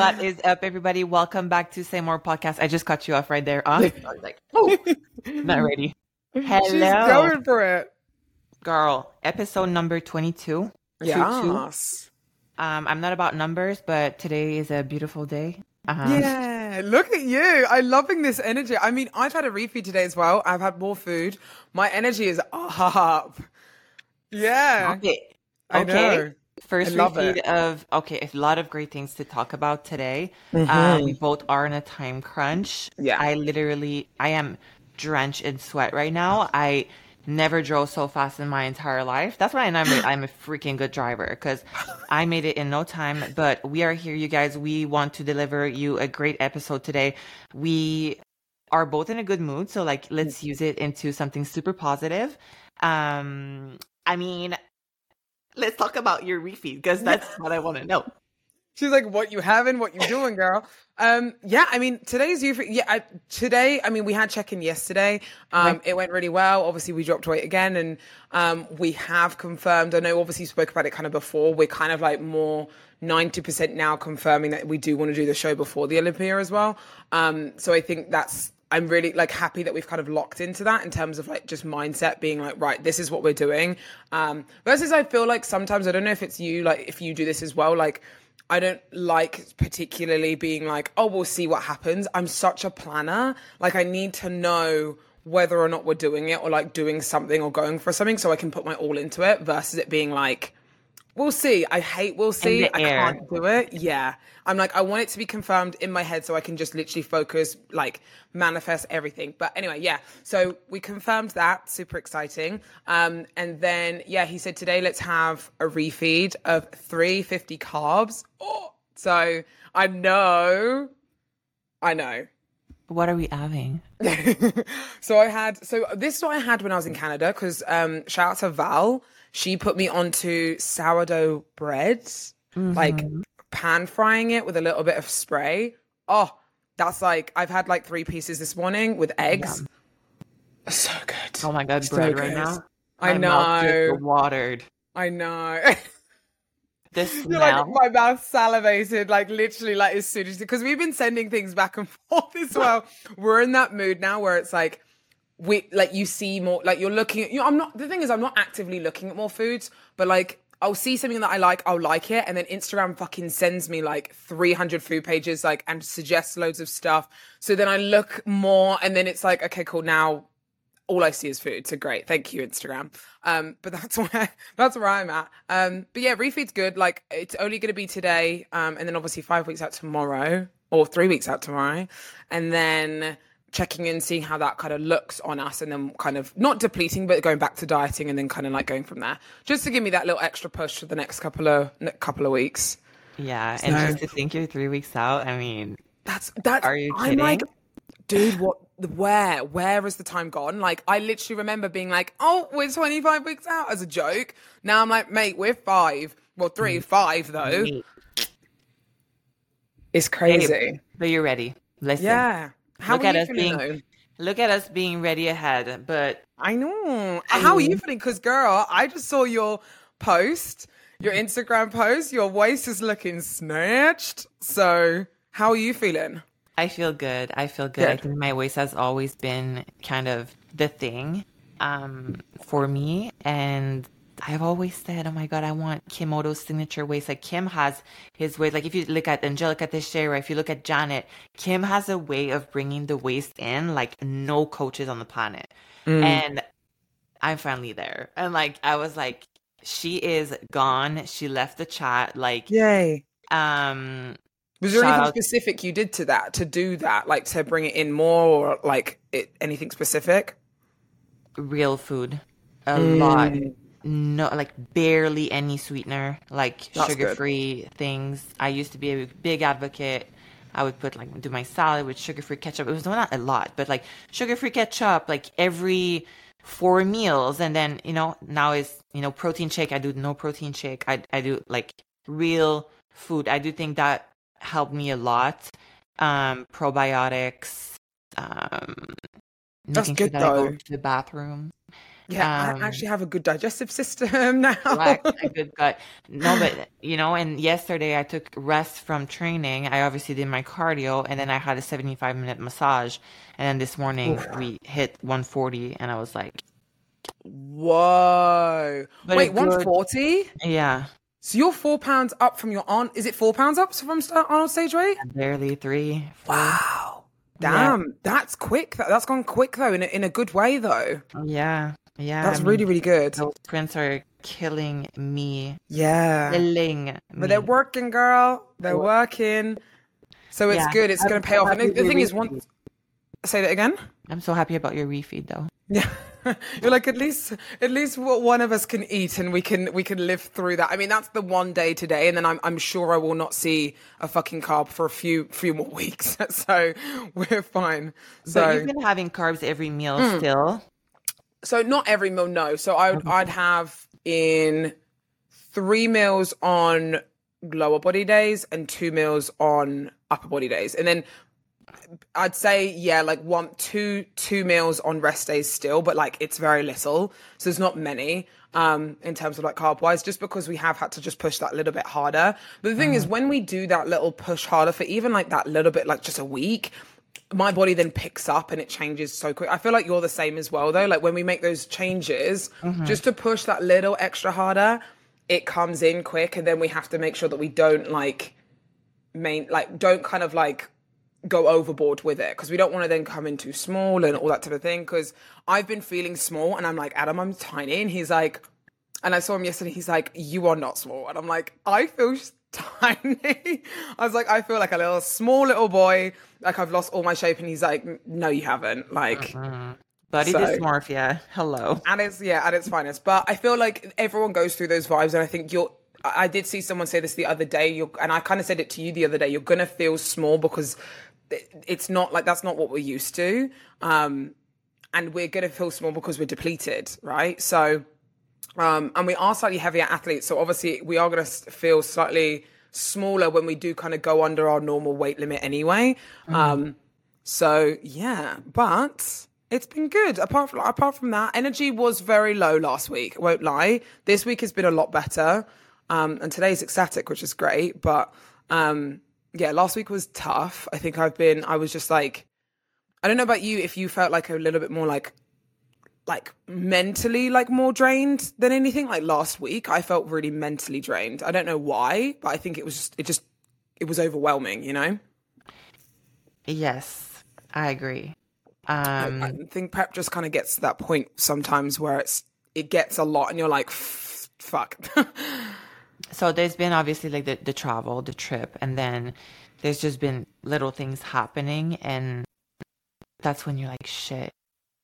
What is up, everybody? Welcome back to Say More Podcast. I just cut you off right there. Huh? I was like, oh, not ready. Hello. She's going for it. Girl, episode number 22. Yes. Um, I'm not about numbers, but today is a beautiful day. Um, Yeah, look at you. I'm loving this energy. I mean, I've had a refeed today as well. I've had more food. My energy is up. Yeah. Okay. I Okay. know. First repeat it. of okay, a lot of great things to talk about today. Mhm. Um, we both are in a time crunch. Yeah. I literally I am drenched in sweat right now. I never drove so fast in my entire life. That's why I'm a, I'm a freaking good driver because I made it in no time. But we are here, you guys. We want to deliver you a great episode today. We are both in a good mood, so like let's use it into something super positive. Um, I mean, let's talk about your refeed because that's what I want to know. She's like, "What you having? What you doing, girl?" Um, yeah, I mean, today's you. Yeah, I, today. I mean, we had check in yesterday. Um, Right. it went really well. Obviously, we dropped weight again, and um, we have confirmed. I know, obviously, you spoke about it kind of before. We're kind of like more ninety percent now confirming that we do want to do the show before the Olympia as well. Um, so I think that's. I'm really like happy that we've kind of locked into that in terms of like just mindset being like, right, this is what we're doing. Um, versus I feel like sometimes I don't know if it's you, like if you do this as well, like I don't like particularly being like, oh, we'll see what happens. I'm such a planner. Like, I need to know whether or not we're doing it or like doing something or going for something so I can put my all into it versus it being like, we'll see. I hate we'll see. I can't do it. Yeah. I'm like, I want it to be confirmed in my head so I can just literally focus, like manifest everything. But anyway, yeah. So we confirmed that. Super exciting. Um, and then, yeah, he said today let's have a refeed of 350 carbs. Oh, so I know. I know. What are we having? so I had so this is what I had when I was in Canada because um shout out to Val. She put me onto sourdough bread, like pan frying it with a little bit of spray. Oh, that's like I've had like three pieces this morning with eggs. So good. Oh my god, So bread right now. I My mouth just know. watered. I know. The You're like my mouth salivated, like literally, like as soon as because we've been sending things back and forth as well. We're in that mood now where it's like we like you see more, like you're looking at. You know, I'm not. The thing is, I'm not actively looking at more foods, but like I'll see something that I like, I'll like it, and then Instagram fucking sends me like 300 food pages, like and suggests loads of stuff. So then I look more, and then it's like, okay, cool, now all I see is food. So great. Thank you, Instagram. Um, but that's where that's where I'm at. Um, but yeah, refeed's good. Like it's only gonna be today, um, and then obviously five weeks out tomorrow, or three weeks out tomorrow, and then checking in, seeing how that kind of looks on us, and then kind of not depleting, but going back to dieting, and then kind of like going from there, just to give me that little extra push for the next couple of couple of weeks. yeah, and So- just to think you're three weeks out. I mean, That's that's. Are you I'm like, kidding? dude, what? Where? Where has the time gone? Like, I literally remember being like, "Oh, we're 25 weeks out" as a joke. Now I'm like, mate, we're five. Well, three, Mm. five though. It's crazy. but you're ready. Listen, Yeah. How Look are at you us feeling? being- though? look at us being ready ahead. But I know. How are you feeling? Because, girl, I just saw your post, your Instagram post. Your waist is looking snatched. So, how are you feeling? I feel good. I feel good. I think my waist has always been kind of the thing um, for me. And I've always said, oh my God, I want Kim Oddo's signature waist. Like Kim has his waist. Like if you look at Angelica Teixeira, if you look at Janet, Kim has a way of bringing the waist in like no coaches on the planet. Mm. And I'm finally there. And like, I was like, she is gone. She left the chat. Like, Yay. um, Was there Shout anything out- specific you did to that to do that, like to bring it in more, or like it, anything specific? real food. A Mm. lot. No, like barely any sweetener, like sugar free things. I used to be a big advocate. I would put like do my salad with sugar free ketchup. It was not a lot, but like sugar free ketchup, like every four meals. And then, you know, now is, you know, protein shake. I do no protein shake. I, I do like real food. I do think that helped me a lot. Um, probiotics, um, That's making sure good, that I go though. to the bathroom. Yeah, Um, I actually have a good digestive system now. Right, a good gut. No, but you know, and yesterday I took rest from training. I obviously did my cardio, and then I had a seventy-five minute massage. And then this morning we hit one forty, and I was like, Whoa. But Wait, 140? yeah, So you're four pounds up from your Arnold. Is it four pounds up from Arnold stage weight? barely three. four. Wow. Damn, that's quick. That, that's gone quick though, in a, in a good way though. Yeah, yeah. That's I mean, really, really good. Those prints are killing me, Yeah. killing me. But they're working, girl. They're working. So it's Yeah. good. It's going to pay off. And the thing is, one. Say that again. I'm so happy about your refeed, though. Yeah, you're like at least at least one of us can eat and we can we can live through that. I mean, that's the one day today, and then I'm I'm sure I will not see a fucking carb for a few few more weeks. so we're fine. So But you've been having carbs every meal Hmm. still. so not every meal, no. So I would I'd have in three meals on lower body days and two meals on upper body days, and then I'd say yeah, like one, two, two meals on rest days still, but like it's very little, so there's not many um in terms of like carb wise, just because we have had to just push that little bit harder. But the thing is, when we do that little push harder for even like that little bit, like just a week, my body then picks up and it changes so quick. I feel like you're the same as well, though. Like when we make those changes, just to push that little extra harder, it comes in quick, and then we have to make sure that we don't like main like don't kind of like go overboard with it because we don't want to then come in too small and all that type of thing. Because I've been feeling small, and I'm like Adam, I'm tiny, and he's like, and I saw him yesterday. He's like, you are not small, and I'm like, I feel tiny. I was like, I feel like a little small little boy. Like I've lost all my shape, and he's like, no, you haven't. Like. Mm-hmm. Body So- dysmorphia. Hello. at its yeah at its finest but i feel like everyone goes through those vibes and i think you're i did see someone say this the other day you're and i kind of said it to you the other day you're gonna feel small because it's not like that's not what we're used to um and we're gonna feel small because we're depleted right so um and we are slightly heavier athletes so obviously we are gonna feel slightly smaller when we do kind of go under our normal weight limit anyway um so yeah, but it's been good. Apart from apart from that, energy was very low last week. I won't lie. This week has been a lot better. Um, and today's ecstatic, which is great. But um, yeah, last week was tough. I think I've been. I was just like, I don't know about you. If you felt like a little bit more like, like mentally like more drained than anything. Like last week, I felt really mentally drained. I don't know why, but I think it was just it just it was overwhelming. You know. Yes, I agree. Um, I think prep just kind of gets to that point sometimes where it's it gets a lot, and you're like, fuck. so there's been obviously like the, the travel, the trip, and then there's just been little things happening, and that's when you're like, shit,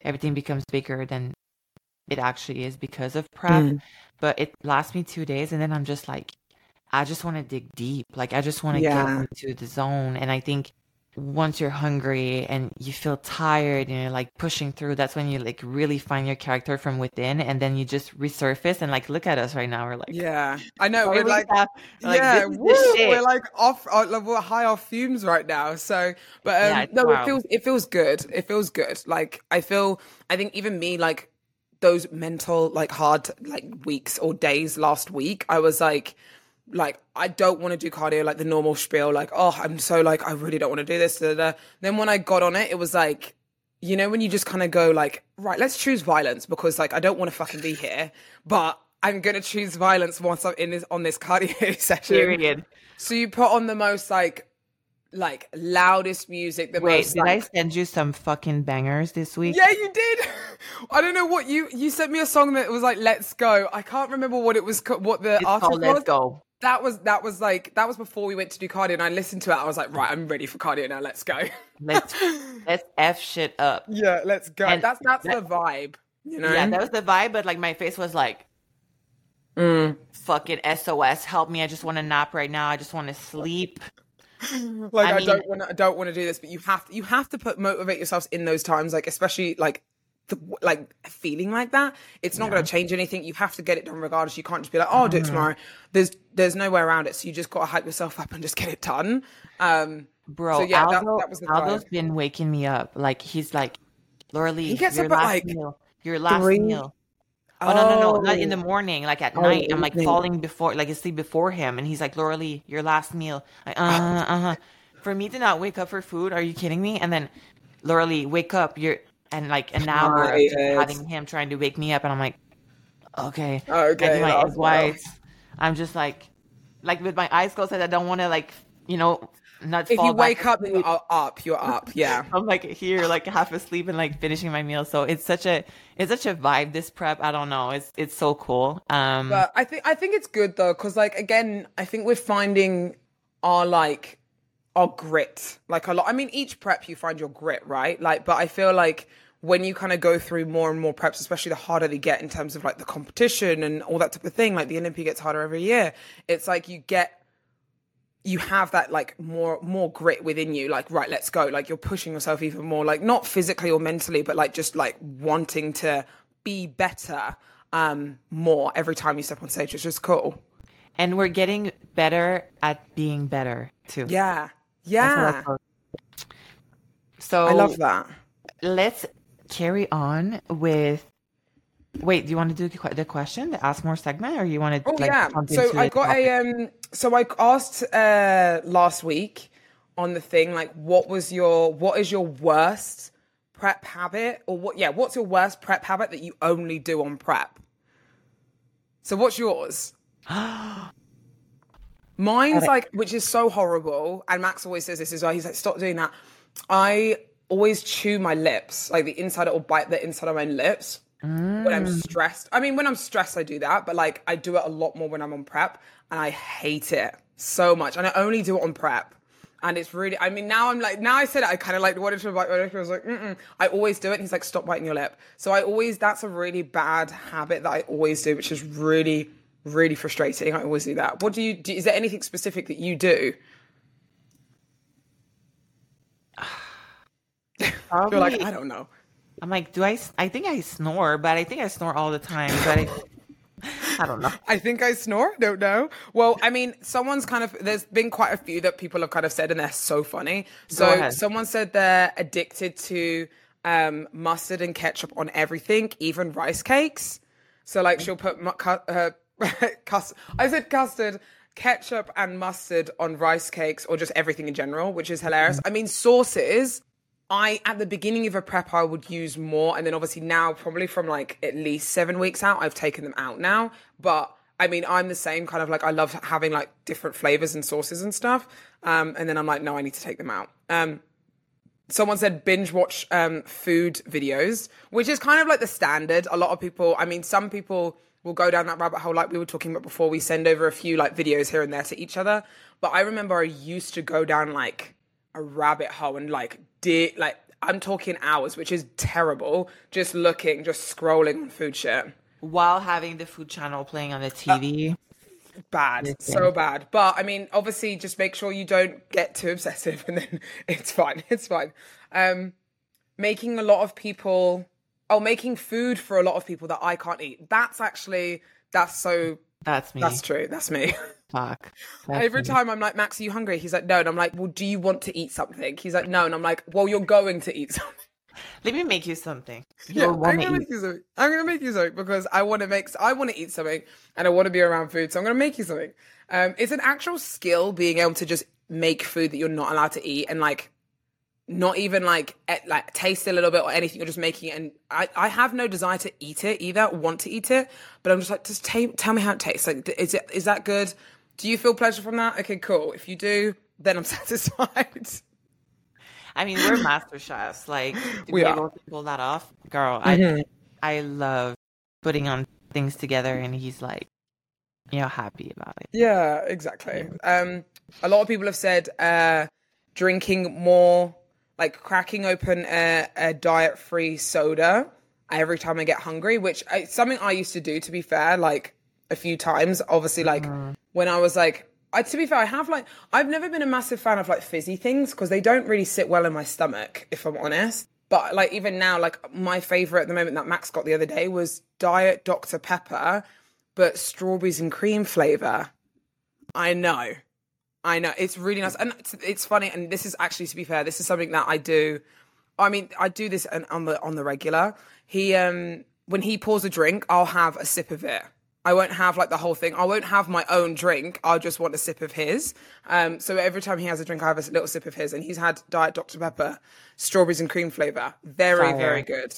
everything becomes bigger than it actually is because of prep. Mm. But it lasts me two days, and then I'm just like, I just want to dig deep. Like I just want to Yeah. get into the zone, and I think once you're hungry and you feel tired and you're like pushing through, that's when you like really find your character from within, and then you just resurface and like look at us right now. We're like, yeah, I know. We're we like, have- like, yeah, this woo, we're like off. Uh, we're high off fumes right now. So, but um, Yeah, no, it feels it feels good. It feels good. Like I feel. I think even me, like those mental, like hard, like weeks or days last week, I was like. Like I don't want to do cardio like the normal spiel. Like oh, I'm so like I really don't want to do this. Da, da, da. Then when I got on it, it was like you know when you just kind of go like right let's choose violence because like i don't want to fucking be here but i'm gonna choose violence once i'm in this on this cardio session period. so you put on the most like like loudest music the Wait, most did I send you some fucking bangers this week? yeah you did i don't know what you you sent me a song that was like let's go i can't remember what it was what the It's artist called was Let's Go. That was that was like that was before we went to do cardio and i listened to it i was like right i'm ready for cardio now let's go Let's let's f shit up. yeah let's go And that's that's that- the vibe you know Yeah, that was the vibe, but like my face was like, Mm. fucking SOS, help me! I just want to nap right now. I just want to sleep. like I I, mean- don't want to I don't want to do this but you have you have to put motivate yourselves in those times like especially like the like feeling like that it's not going to change anything you have to get it done regardless you can't just be like oh I'll do it tomorrow there's there's no way around it so you just got to hype yourself up and just get it done um Bro, So, yeah, that- Aldo, that was the Aldo's vibe. been waking me up. Like he's like, Laura Lee, He gets your up at, last like, meal, your last three- meal. Oh, no, no, no, not in the Oh. morning, like at Oh, night. I'm like evening. falling before, like asleep before him, and he's like, "Laura Lee, your last meal." Like, uh, uh, huh. For me to not wake up for food, are you kidding me? And then, Laura Lee, wake up! You're and like an hour of just having him trying to wake me up, and I'm like, okay, Okay, my egg whites. I'm just like, like with my eyes closed, I don't want to like, you know, not. If you wake up, you're up. You're up. Yeah. I'm like here, like half asleep and like finishing my meal. So it's such a it's such a vibe. This prep, I don't know. It's it's so cool. Um, But I think I think it's good though, because like again, I think we're finding our like our grit. Like a lot. I mean, each prep you find your grit, right? Like, but I feel like when you kind of go through more and more preps, especially the harder they get in terms of like the competition and all that type of thing, like the Olympia gets harder every year. It's like you get you have that like more more grit within you like right let's go like you're pushing yourself even more like not physically or mentally but like just like wanting to be better um more every time you step on stage which is cool and we're getting better at being better too. yeah yeah I. So i love that Let's carry on with. Wait, do you want to do the question, the ask more segment, or you want to? oh like, yeah so i got topic? a um so i asked uh last week on the thing like what was your what is your worst prep habit or what yeah what's your worst prep habit that you only do on prep so what's yours Mine's like, which is so horrible, and Max always says this as well. He's like, stop doing that. I always chew my lips, like the inside or bite the inside of my lips when I'm stressed. I mean, when I'm stressed, I do that, but like I do it a lot more when I'm on prep, and I hate it so much. And I only do it on prep. And it's really, I mean, now I'm like, now I said it, I kind of like wanted to bite my lip. I was like, mm I always do it. And he's like, stop biting your lip. So I always, that's a really bad habit that I always do, which is really, really frustrating. I always do that. What do you do? Is there anything specific that you do? You're like, I don't know. I'm like, do I? I think I snore, but I think I snore all the time. But I, I don't know. I think I snore. Don't know. Well, I mean, someone's kind of. There's been quite a few that people have kind of said, and they're so funny. So someone said they're addicted to um, mustard and ketchup on everything, even rice cakes. So like, she'll put mu- cu- uh, cus- I said custard. Ketchup and mustard on rice cakes, or just everything in general, which is hilarious. I mean, sauces. I at the beginning of a prep I would use more, and then obviously now probably from like at least seven weeks out I've taken them out now. But I mean I'm the same kind of like I love having like different flavors and sauces and stuff. Um, and then I'm like no I need to take them out. Um, someone said binge watch um, food videos, which is kind of like the standard. A lot of people, I mean, some people will go down that rabbit hole, like we were talking about before. We send over a few like videos here and there to each other. But I remember I used to go down like a rabbit hole and like did like I'm talking hours, which is terrible. Just looking, just scrolling on food shit. While having the food channel playing on the TV. bad, so bad. But I mean, obviously, just make sure you don't get too obsessive, and then it's fine. It's fine. Um, making a lot of people, oh, making food for a lot of people that I can't eat. That's actually that's so. That's me. That's true. That's me. Fuck. That's Every me. time I'm like, Max, are you hungry? He's like, no. And I'm like, well, do you want to eat something? He's like, no. And I'm like, well, you're going to eat something. Let me make you something. Yeah, You'll I'm gonna eat. make you something. I'm gonna make you something because I want to make. I want to eat something, and I want to be around food. So I'm gonna make you something. Um, it's an actual skill being able to just make food that you're not allowed to eat, and like, not even like et, like taste a little bit or anything. You're just making it, and I I have no desire to eat it either, want to eat it, but I'm just like, just ta- tell me how it tastes. Like, is it is that good? Do you feel pleasure from that? Okay, cool. If you do, then I'm satisfied. I mean, we're master chefs. Like, we are. pull that off, girl. I I love putting on things together, and he's like, you know, happy about it. Yeah, exactly. Um, a lot of people have said uh, drinking more, like cracking open a, a diet-free soda every time I get hungry, which I, something I used to do. To be fair, like a few times. Obviously, like mm. when I was like, I, to be fair, I have like I've never been a massive fan of like fizzy things because they don't really sit well in my stomach, if I'm honest. But like even now, like my favorite at the moment that Max got the other day was Diet Dr Pepper, but strawberries and cream flavor. I know. I know. It's really nice. And it's, it's funny. And this is actually, to be fair, this is something that I do. I mean, I do this on on the on the regular. He um when he pours a drink, I'll have a sip of it. I won't have like the whole thing. I won't have my own drink. I'll just want a sip of his. Um, so every time he has a drink, I have a little sip of his. And he's had Diet Dr. Pepper, strawberries and cream flavor. Very, Fire. very good.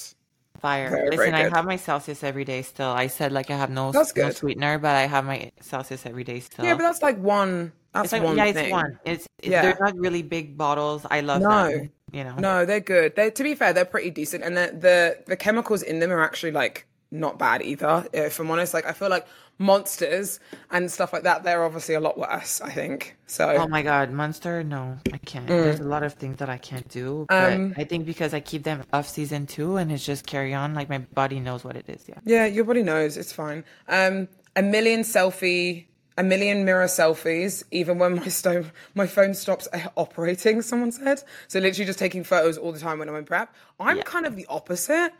Fire. Very, Listen, very I have my Celsius every day still. I said like I have no, That's no sweetener, but I have my Celsius every day still. Yeah, but that's like one. That's it's like one yeah, thing. it's one. It's, it's Yeah. they're not really big bottles. I love No. them. You know. No, they're good. They, to be fair, they're pretty decent, and the the chemicals in them are actually like not bad either. If I'm honest, like I feel like monsters and stuff like that, they're obviously a lot worse. I think so. Oh my god, Monster? No, I can't. There's a lot of things that I can't do. But Mm. Um, I think because I keep them off season two and it's just carry on, like my body knows what it is. Yeah. Yeah, your body knows it's fine. Um, a million selfie, a million mirror selfies, even when my stove, my phone stops operating. Someone said so. Literally, just taking photos all the time when I'm in prep. I'm Yeah. kind of the opposite.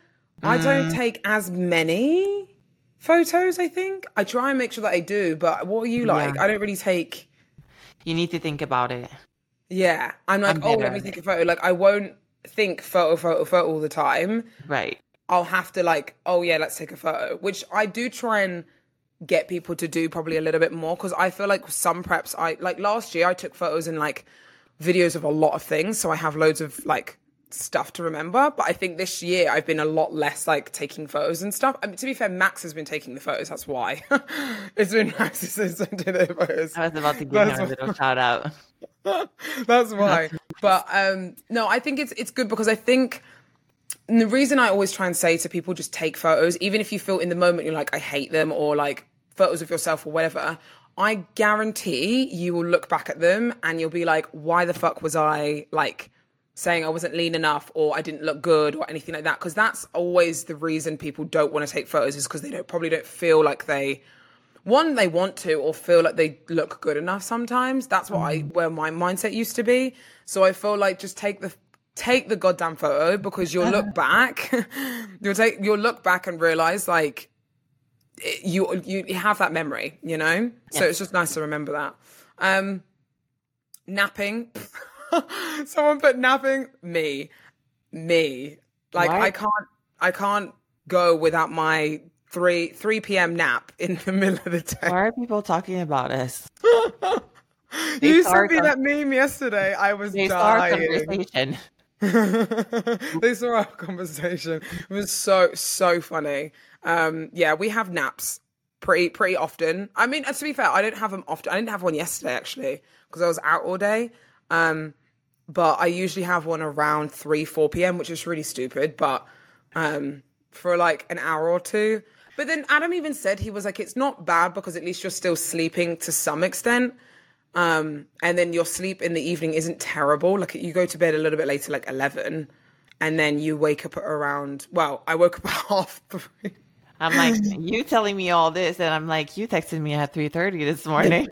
I don't mm. take as many photos. I think I try and make sure that I do. But what are you like? Yeah. I don't really take. You need to think about it. Yeah, I'm like, I'm oh, let me take a photo. Like, I won't think photo, photo, photo all the time. Right. I'll have to like, oh yeah, let's take a photo, which I do try and get people to do probably a little bit more because I feel like some preps I like last year I took photos and like videos of a lot of things, so I have loads of like stuff to remember. But I think this year I've been a lot less like taking photos and stuff. I mean, to be fair, Max has been taking the photos. That's why it's been Max who's taking the photos. I was about to give That's him a little shout out. That's why. But um no, I think it's it's good because I think the reason I always try and say to people just take photos, even if you feel in the moment you're like, I hate them or like photos of yourself or whatever, I guarantee you will look back at them and you'll be like, why the fuck was I like saying I wasn't lean enough or I didn't look good or anything like that? Because that's always the reason people don't want to take photos is because they don't probably don't feel like they one they want to or feel like they look good enough sometimes. That's what i where my mindset used to be. So i feel like just take the take the goddamn photo because you'll look back you'll take you'll look back and realize like you you you have that memory you know? So it's just nice to remember that. Um napping someone put napping me me like What? i can't i can't go without my 3 3 p.m nap in the middle of the day Why are people talking about us? you sent me that meme yesterday i was They dying conversation. they saw our conversation. It was so so funny. Um, yeah, we have naps pretty pretty often. I mean, uh, to be fair, I don't have them often. I didn't have one yesterday actually because I was out all day. Um, but I usually have one around three four p.m., which is really stupid. But um, for like an hour or two. But then Adam even said he was like, it's not bad because at least you're still sleeping to some extent um and then your sleep in the evening isn't terrible like you go to bed a little bit later like 11 and then you wake up at around well i woke up at half three I'm like, you telling me all this, and I'm like, you texted me at 3:30 this morning.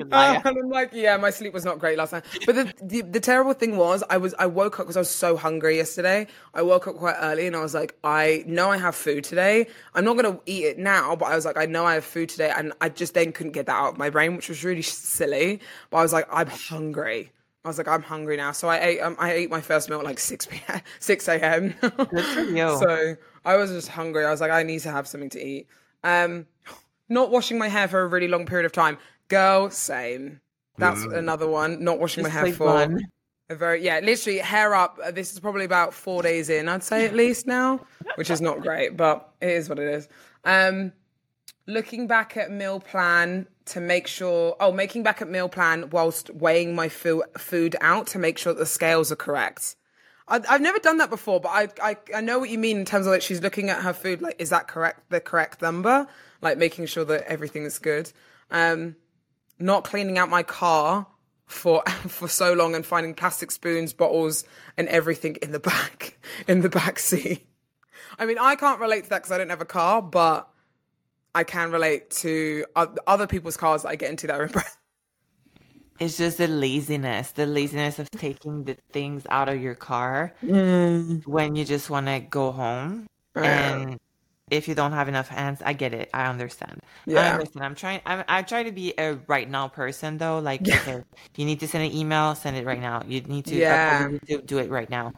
You and i'm like yeah my sleep was not great last night but the, the the terrible thing was i was i woke up because i was so hungry yesterday i woke up quite early and i was like i know i have food today i'm not going to eat it now but i was like i know i have food today and i just then couldn't get that out of my brain which was really silly but i was like i'm hungry I was like, I'm hungry now, so I ate. Um, I ate my first meal at like six p.m. six a.m. Good for you. So I was just hungry. I was like, I need to have something to eat. Um, not washing my hair for a really long period of time. Girl, same. That's another one. Not washing my hair for one. a very yeah, literally hair up. Uh, This is probably about four days in, I'd say at least now, which is not great, but it is what it is. Um, looking back at meal plan to make sure. Oh, making back at meal plan whilst weighing my fu- food out to make sure that the scales are correct. I, I've never done that before, but I, I I know what you mean in terms of like she's looking at her food. Like, is that correct? The correct number? Like making sure that everything is good. Um, not cleaning out my car for for so long and finding plastic spoons, bottles, and everything in the back in the back seat. I mean, I can't relate to that because I don't have a car, but I can relate to other people's cars that I get into that are in. It's just the laziness, the laziness of taking the things out of your car Mm. when you just want to go home. And if you don't have enough hands, I get it. I understand. I Yeah. understand. I'm trying. I'm, I try to be a right now person though. Like, okay, you need to send an email, send it right now. You need to, Yeah. uh, you need to do it right now.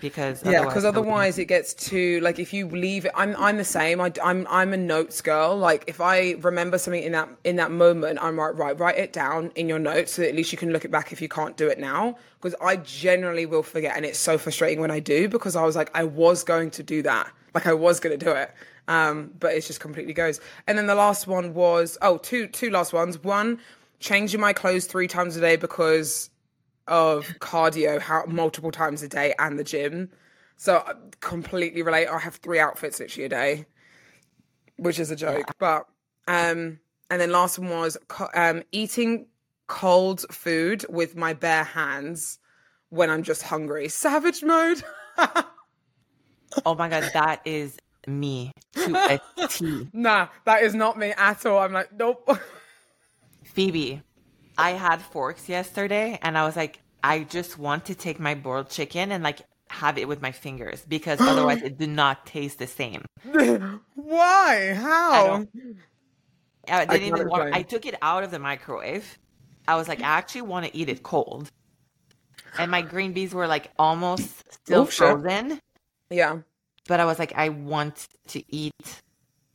Because yeah, because otherwise it gets too like if you leave it. I'm I'm the same. I, I'm I'm a notes girl. Like if I remember something in that in that moment, I'm right. Right, write it down in your notes so at least you can look it back if you can't do it now. Because I generally will forget, and it's so frustrating when I do because I was like I was going to do that. Like I was going to do it. Um, but it just completely goes. And then the last one was oh two two last ones. One, changing my clothes three times a day because of cardio how multiple times a day and the gym. So I completely relate. I have three outfits literally a day, which is a joke. Yeah. But um, and then last one was um eating cold food with my bare hands when I'm just hungry. Savage mode. oh my god, that is me to a T. Nah, that is not me at all. I'm like, nope. Phoebe, I had forks yesterday and I was like, I just want to take my boiled chicken and like have it with my fingers because otherwise it did not taste the same. Why? How? I, I didn't I even want I took it out of the microwave. I was like, I actually want to eat it cold. And my green beans were like almost still frozen. Yeah. But I was like, I want to eat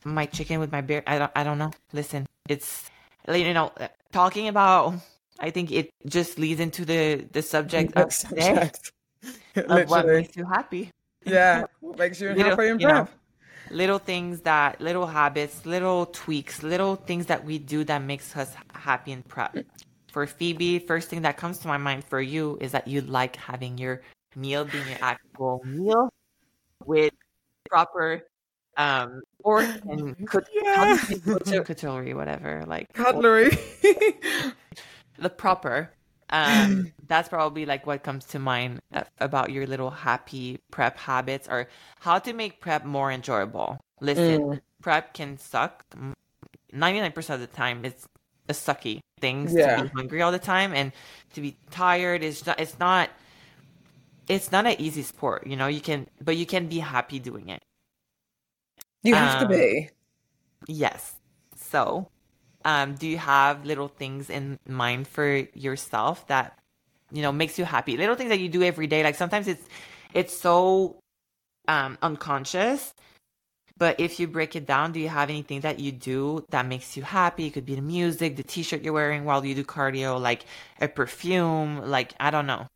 my chicken with my beer. I don't I don't know. Listen, it's you know, talking about I think it just leads into the the subject of subject. of what makes you happy. Yeah, makes you little, happy and you know, little things that little habits, little tweaks, little things that we do that makes us happy and prep. For Phoebe, first thing that comes to my mind for you is that you like having your meal being an actual meal with proper um or and cook, yeah. cutlery, whatever, like cutlery. the proper. Um, that's probably like what comes to mind about your little happy prep habits or how to make prep more enjoyable. Listen, mm. prep can suck. 99% of the time, it's a sucky thing yeah. to be hungry all the time and to be tired. It's not, it's not, it's not an easy sport, you know, you can, but you can be happy doing it. You have um, to be. Yes. So, um, do you have little things in mind for yourself that you know makes you happy? Little things that you do every day. Like sometimes it's it's so um, unconscious. But if you break it down, do you have anything that you do that makes you happy? It could be the music, the t-shirt you're wearing while you do cardio, like a perfume, like I don't know.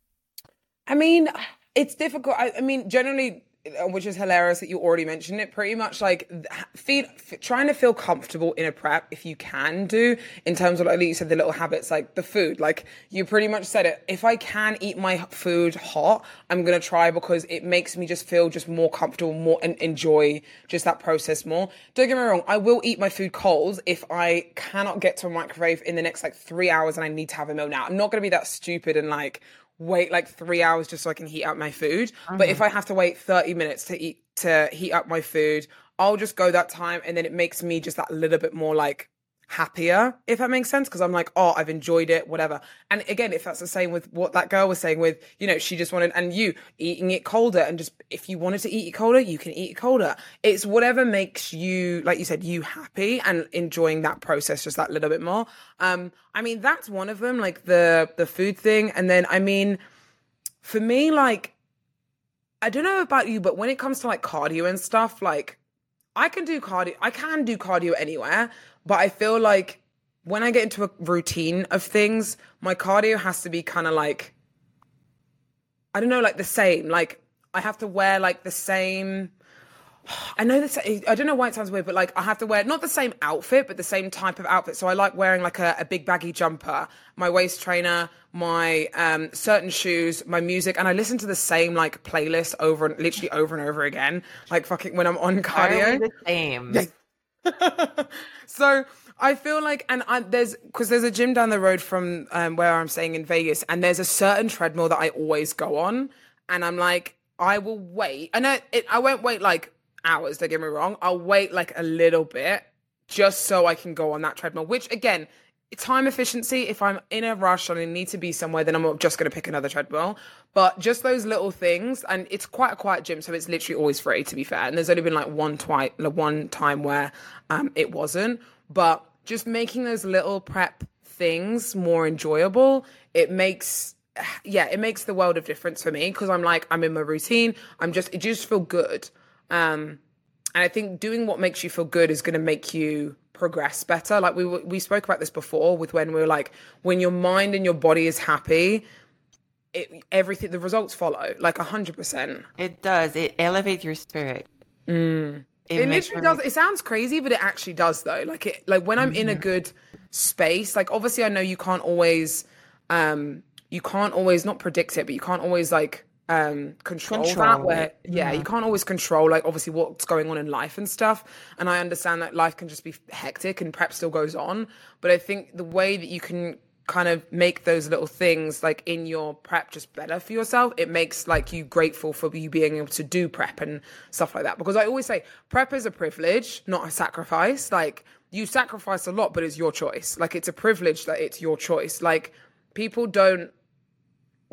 I mean, it's difficult. I, I mean, generally Uh, which is hilarious that you already mentioned it. Pretty much like feed trying to feel comfortable in a prep if you can do in terms of like you said the little habits like the food like you pretty much said it. If i can eat my food hot i'm gonna try because it makes me just feel just more comfortable more and enjoy just that process more. Don't get me wrong i will eat my food cold if i cannot get to a microwave in the next like three hours and i need to have a meal now. I'm not gonna be that stupid and like wait like three hours just so I can heat up my food. Mm-hmm. But if I have to wait 30 minutes to eat to heat up my food, I'll just go that time and then it makes me just that little bit more like happier, if that makes sense. Cause I'm like, oh, I've enjoyed it, whatever. And again, if that's the same with what that girl was saying with, you know, she just wanted, and you eating it colder and just, if you wanted to eat it colder, you can eat it colder. It's whatever makes you, like you said, you happy and enjoying that process just that little bit more. Um, I mean, that's one of them, like the, the food thing. And then, I mean, for me, like, I don't know about you, but when it comes to like cardio and stuff, like, I can do cardio. I can do cardio anywhere, but I feel like when I get into a routine of things, my cardio has to be kind of like, I don't know, like the same. Like I have to wear like the same. I know this. I don't know why it sounds weird, but like I have to wear not the same outfit, but the same type of outfit. So I like wearing like a, a big baggy jumper, my waist trainer, my um, certain shoes, my music, and I listen to the same like playlist over and literally over and over again. Like fucking when I'm on cardio. the same. so I feel like, and I, there's because there's a gym down the road from um, where I'm staying in Vegas, and there's a certain treadmill that I always go on, and I'm like, I will wait, and I it, I won't wait like hours. Don't get me wrong, I'll wait like a little bit just so I can go on that treadmill. Which again, time efficiency. If I'm in a rush and I need to be somewhere, then I'm just going to pick another treadmill. But just those little things, and it's quite a quiet gym, so it's literally always free. To be fair, and there's only been like one like one time where um, it wasn't. But just making those little prep things more enjoyable, it makes yeah, it makes the world of difference for me because I'm like I'm in my routine. I'm just it just feel good. Um, and I think doing what makes you feel good is going to make you progress better. Like we we spoke about this before with when we were like when your mind and your body is happy, it, everything the results follow like a hundred percent. It does. It elevates your spirit. Mm. It, it literally does. It sounds crazy, but it actually does though. Like it, like when I'm mm-hmm. in a good space. Like obviously, I know you can't always, um, you can't always not predict it, but you can't always like um control, control that where yeah, you can't always control like obviously what's going on in life and stuff. And i understand that life can just be hectic and prep still goes on. But i think the way that you can kind of make those little things like in your prep just better for yourself it makes like you grateful for you being able to do prep and stuff like that. Because i always say prep is a privilege not a sacrifice. Like you sacrifice a lot but it's your choice. Like it's a privilege that it's your choice. Like people don't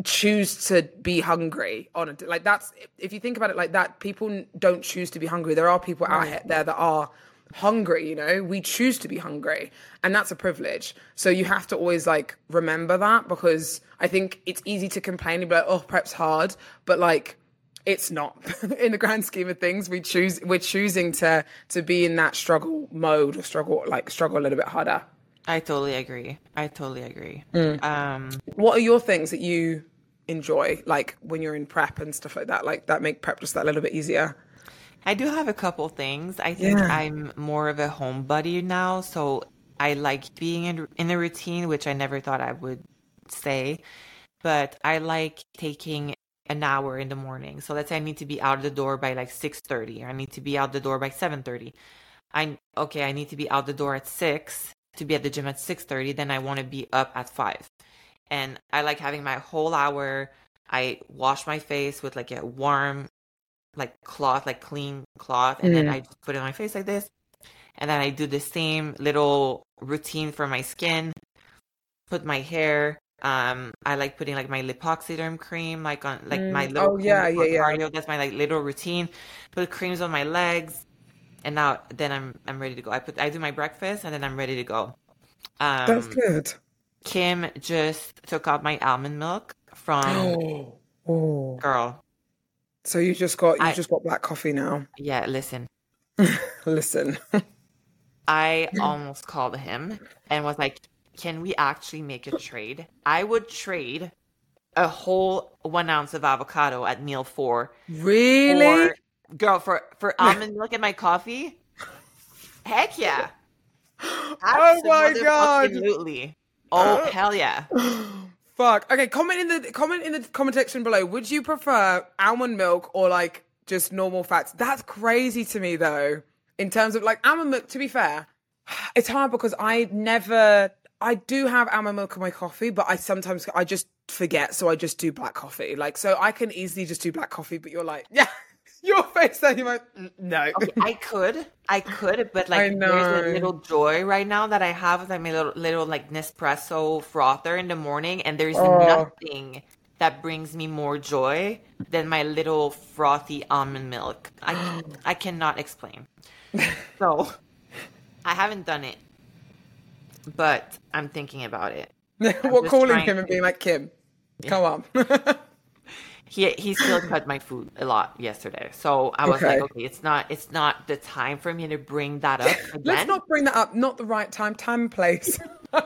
choose to be hungry on it like that's if you think about it like that people don't choose to be hungry. There are people out there that are hungry you know? We choose to be hungry and that's a privilege. So you have to always like remember that because i think it's easy to complain and be like oh prep's hard but like it's not. In the grand scheme of things we choose we're choosing to to be in that struggle mode or struggle like struggle a little bit harder I totally agree. I totally agree. Mm. Um, what are your things that you enjoy, like when you're in prep and stuff like that? Like that make prep just that little bit easier. I do have a couple things. I think yeah. I'm more of a homebody now, so I like being in in a routine, which I never thought I would say. But I like taking an hour in the morning. So let's say I need to be out of the door by like six thirty, or I need to be out the door by seven thirty. I okay, I need to be out the door at six to be at the gym at 6:30, then I want to be up at 5. And I like having my whole hour. I wash my face with like a warm like cloth, like clean cloth, and mm. then I just put it on my face like this. And then I do the same little routine for my skin. Put my hair. Um, I like putting like my lipoxyderm cream, like on like mm. my little. Oh yeah, yeah, yeah. Cardio. That's my like little routine. Put creams on my legs and now then I'm I'm ready to go. I put I do my breakfast and then I'm ready to go. Um, That's good. Kim just took out my almond milk from oh, oh. girl. So you just got you I, just got black coffee now. Yeah, listen. listen. I almost called him and was like, "Can we actually make a trade? I would trade a whole one ounce of avocado at meal four. Really? Girl for for almond milk in my coffee. Heck yeah! oh my god! Absolutely. Oh hell yeah! Fuck. Okay, comment in the comment in the comment section below. Would you prefer almond milk or like just normal fats? That's crazy to me though. In terms of like almond milk, to be fair, it's hard because I never. I do have almond milk in my coffee, but I sometimes I just forget, so I just do black coffee. Like, so I can easily just do black coffee. But you're like, yeah, your face that you might no. Okay, I could, I could, but like there's a little joy right now that I have with like my little little like Nespresso frother in the morning, and there's oh. nothing that brings me more joy than my little frothy almond milk. I I cannot explain. So I haven't done it, but I'm thinking about it. We're calling him and being like Kim, yeah. come on he he still cut my food a lot yesterday. So I was okay. like, okay, it's not it's not the time for me to bring that up again. Let's not bring that up. Not the right time, time place. like,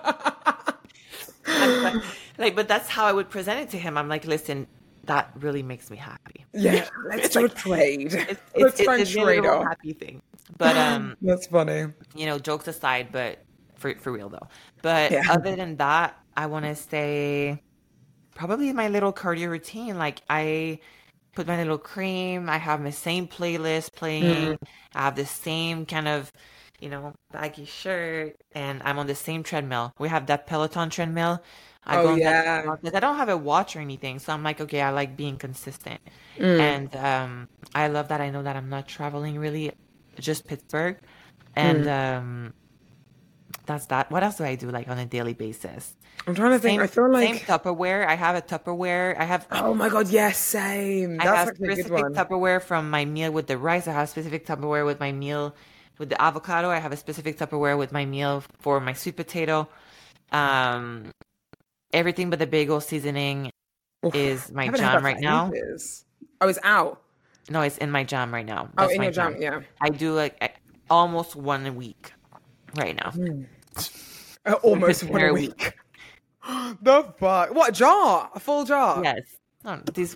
but that's how I would present it to him. I'm like, listen, that really makes me happy. Yeah, let's it's do like, a trade. It's, let's it's, it's a trade off. happy thing. But um, that's funny. You know, jokes aside, but for for real though. But yeah. other than that, I want to say probably my little cardio routine. Like I put my little cream. I have my same playlist playing. Mm. I have the same kind of, you know, baggy shirt, and I'm on the same treadmill. We have that Peloton treadmill. I oh yeah. I don't have a watch or anything, so I'm like, okay, I like being consistent, mm. and um, I love that. I know that I'm not traveling really, just Pittsburgh, and mm. um, that's that. What else do I do like on a daily basis? I'm trying to think. Same, I feel like same Tupperware. I have a Tupperware. I have. Oh my god! Yes, same. That's I have specific Tupperware from my meal with the rice. I have specific Tupperware with my meal with the avocado. I have a specific Tupperware with my meal for my sweet potato. Um, everything but the bagel seasoning is my jam right now. ages. I was out. No, it's in my jam right now. Oh, in my your jam, yeah. I do like almost one a week right now. Uh, almost one a week. the fuck? What a jar? A full jar? Yes. No, these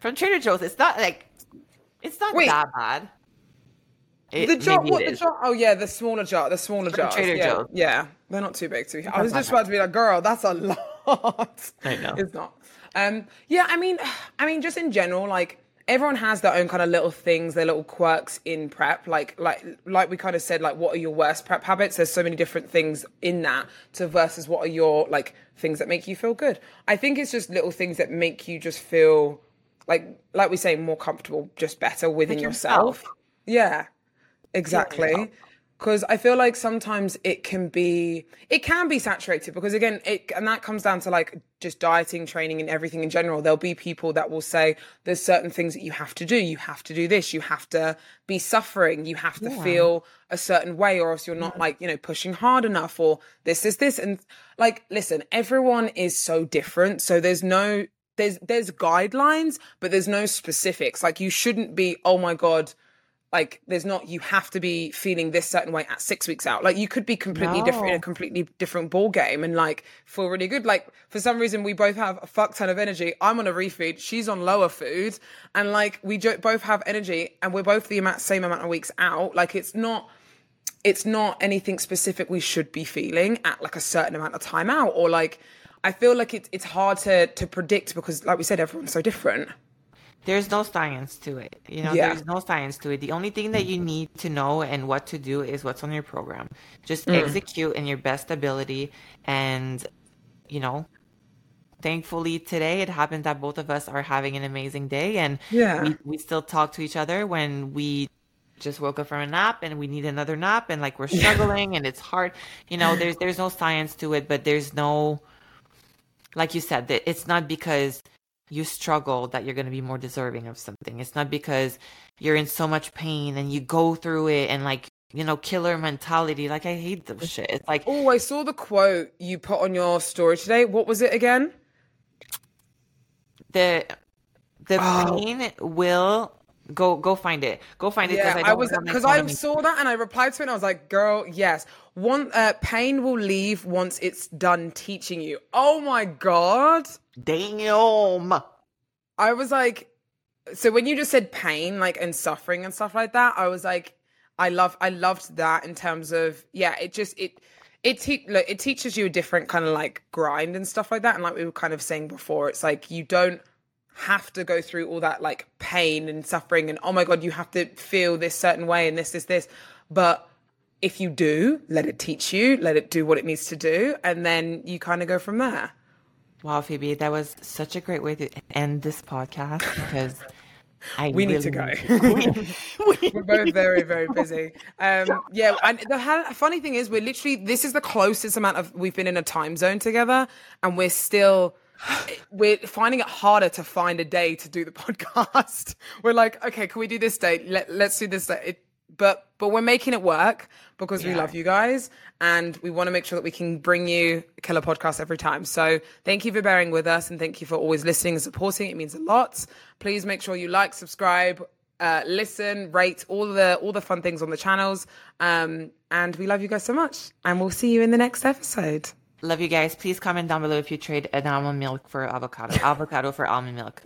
from Trader Joe's. It's not like it's not Wait. that bad. It, The jar? What the is. jar? Oh yeah, the smaller jar. The smaller jar. Trader yeah. Joe's. Yeah, they're not too big to be. I was just about to be like, girl, that's a lot. I know. It's not. Um. Yeah. I mean, I mean, just in general, like everyone has their own kind of little things, their little quirks in prep. Like, like, like we kind of said, like, what are your worst prep habits? There's so many different things in that to versus what are your like things that make you feel good. I think it's just little things that make you just feel like, like we say, more comfortable, just better within yourself. yourself. Yeah, exactly. yourself. Because I feel like sometimes it can be, it can be saturated. Because again, it and that comes down to like just dieting, training, and everything in general. There'll be people that will say there's certain things that you have to do. You have to do this. You have to be suffering. You have to feel a certain way, or else you're not like you know pushing hard enough, or this, this, this, and like listen, everyone is so different. So there's no there's there's guidelines, but there's no specifics. Like you shouldn't be, oh my god, like there's not you have to be feeling this certain way at six weeks out. Like you could be completely different in a completely different ball game and like feel really good. Like for some reason we both have a fuck ton of energy. I'm on a refeed, she's on lower food, and like we both have energy and we're both the amount same amount of weeks out. Like it's not it's not anything specific we should be feeling at like a certain amount of time out or like I feel like it's it's hard to to predict because like we said everyone's so different. There's no science to it. You know, Yeah. there's no science to it. The only thing that you need to know and what to do is what's on your program. Just Mm. execute in your best ability and you know, thankfully today it happened that both of us are having an amazing day and Yeah. we, we still talk to each other when we just woke up from a nap and we need another nap and like we're struggling and it's hard. You know, there's there's no science to it, but there's no like you said, that it's not because you struggle that you're going to be more deserving of something. It's not because you're in so much pain and you go through it and like, you know, killer mentality. Like I hate those shit. It's like Oh, I saw the quote you put on your story today. What was it again? the the Oh. pain will go go find it. Go find it Yeah, I, I, was because I saw that and I replied to it and I was like, "Girl, yes, one uh, pain will leave once it's done teaching you." Oh my god! Damn. I was like, so when you just said pain, like and suffering and stuff like that, I was like, I love, I loved that in terms of yeah, it just it. It, te- look, it teaches you a different kind of like grind and stuff like that. And like we were kind of saying before, it's like you don't have to go through all that like pain and suffering and oh my god, you have to feel this certain way and this, this, this. But if you do, let it teach you, let it do what it needs to do, and then you kind of go from there. Wow, Phoebe, that was such a great way to end this podcast because I we need to go. We're both very very busy. Um yeah and the ha- funny thing is we're literally this is the closest amount of we've been in a time zone together and we're still we're finding it harder to find a day to do the podcast. We're like okay can we do this day Let, let's do this day it, but but we're making it work because we love you guys and we want to make sure that we can bring you a killer podcast every time. So thank you for bearing with us and thank you for always listening and supporting. It means a lot. Please make sure you like subscribe uh, listen rate all the all the fun things on the channels. Um and we love you guys so much and we'll see you in the next episode. Love you guys. Please comment down below if you trade an almond milk for avocado, avocado for almond milk.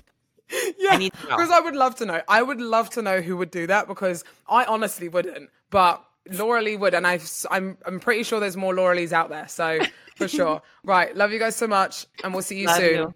yeah need to know. because i would love to know i would love to know who would do that because i honestly wouldn't but laura lee would and I've, i'm i'm pretty sure there's more laura lees out there so for sure right love you guys so much and we'll see you Love soon you.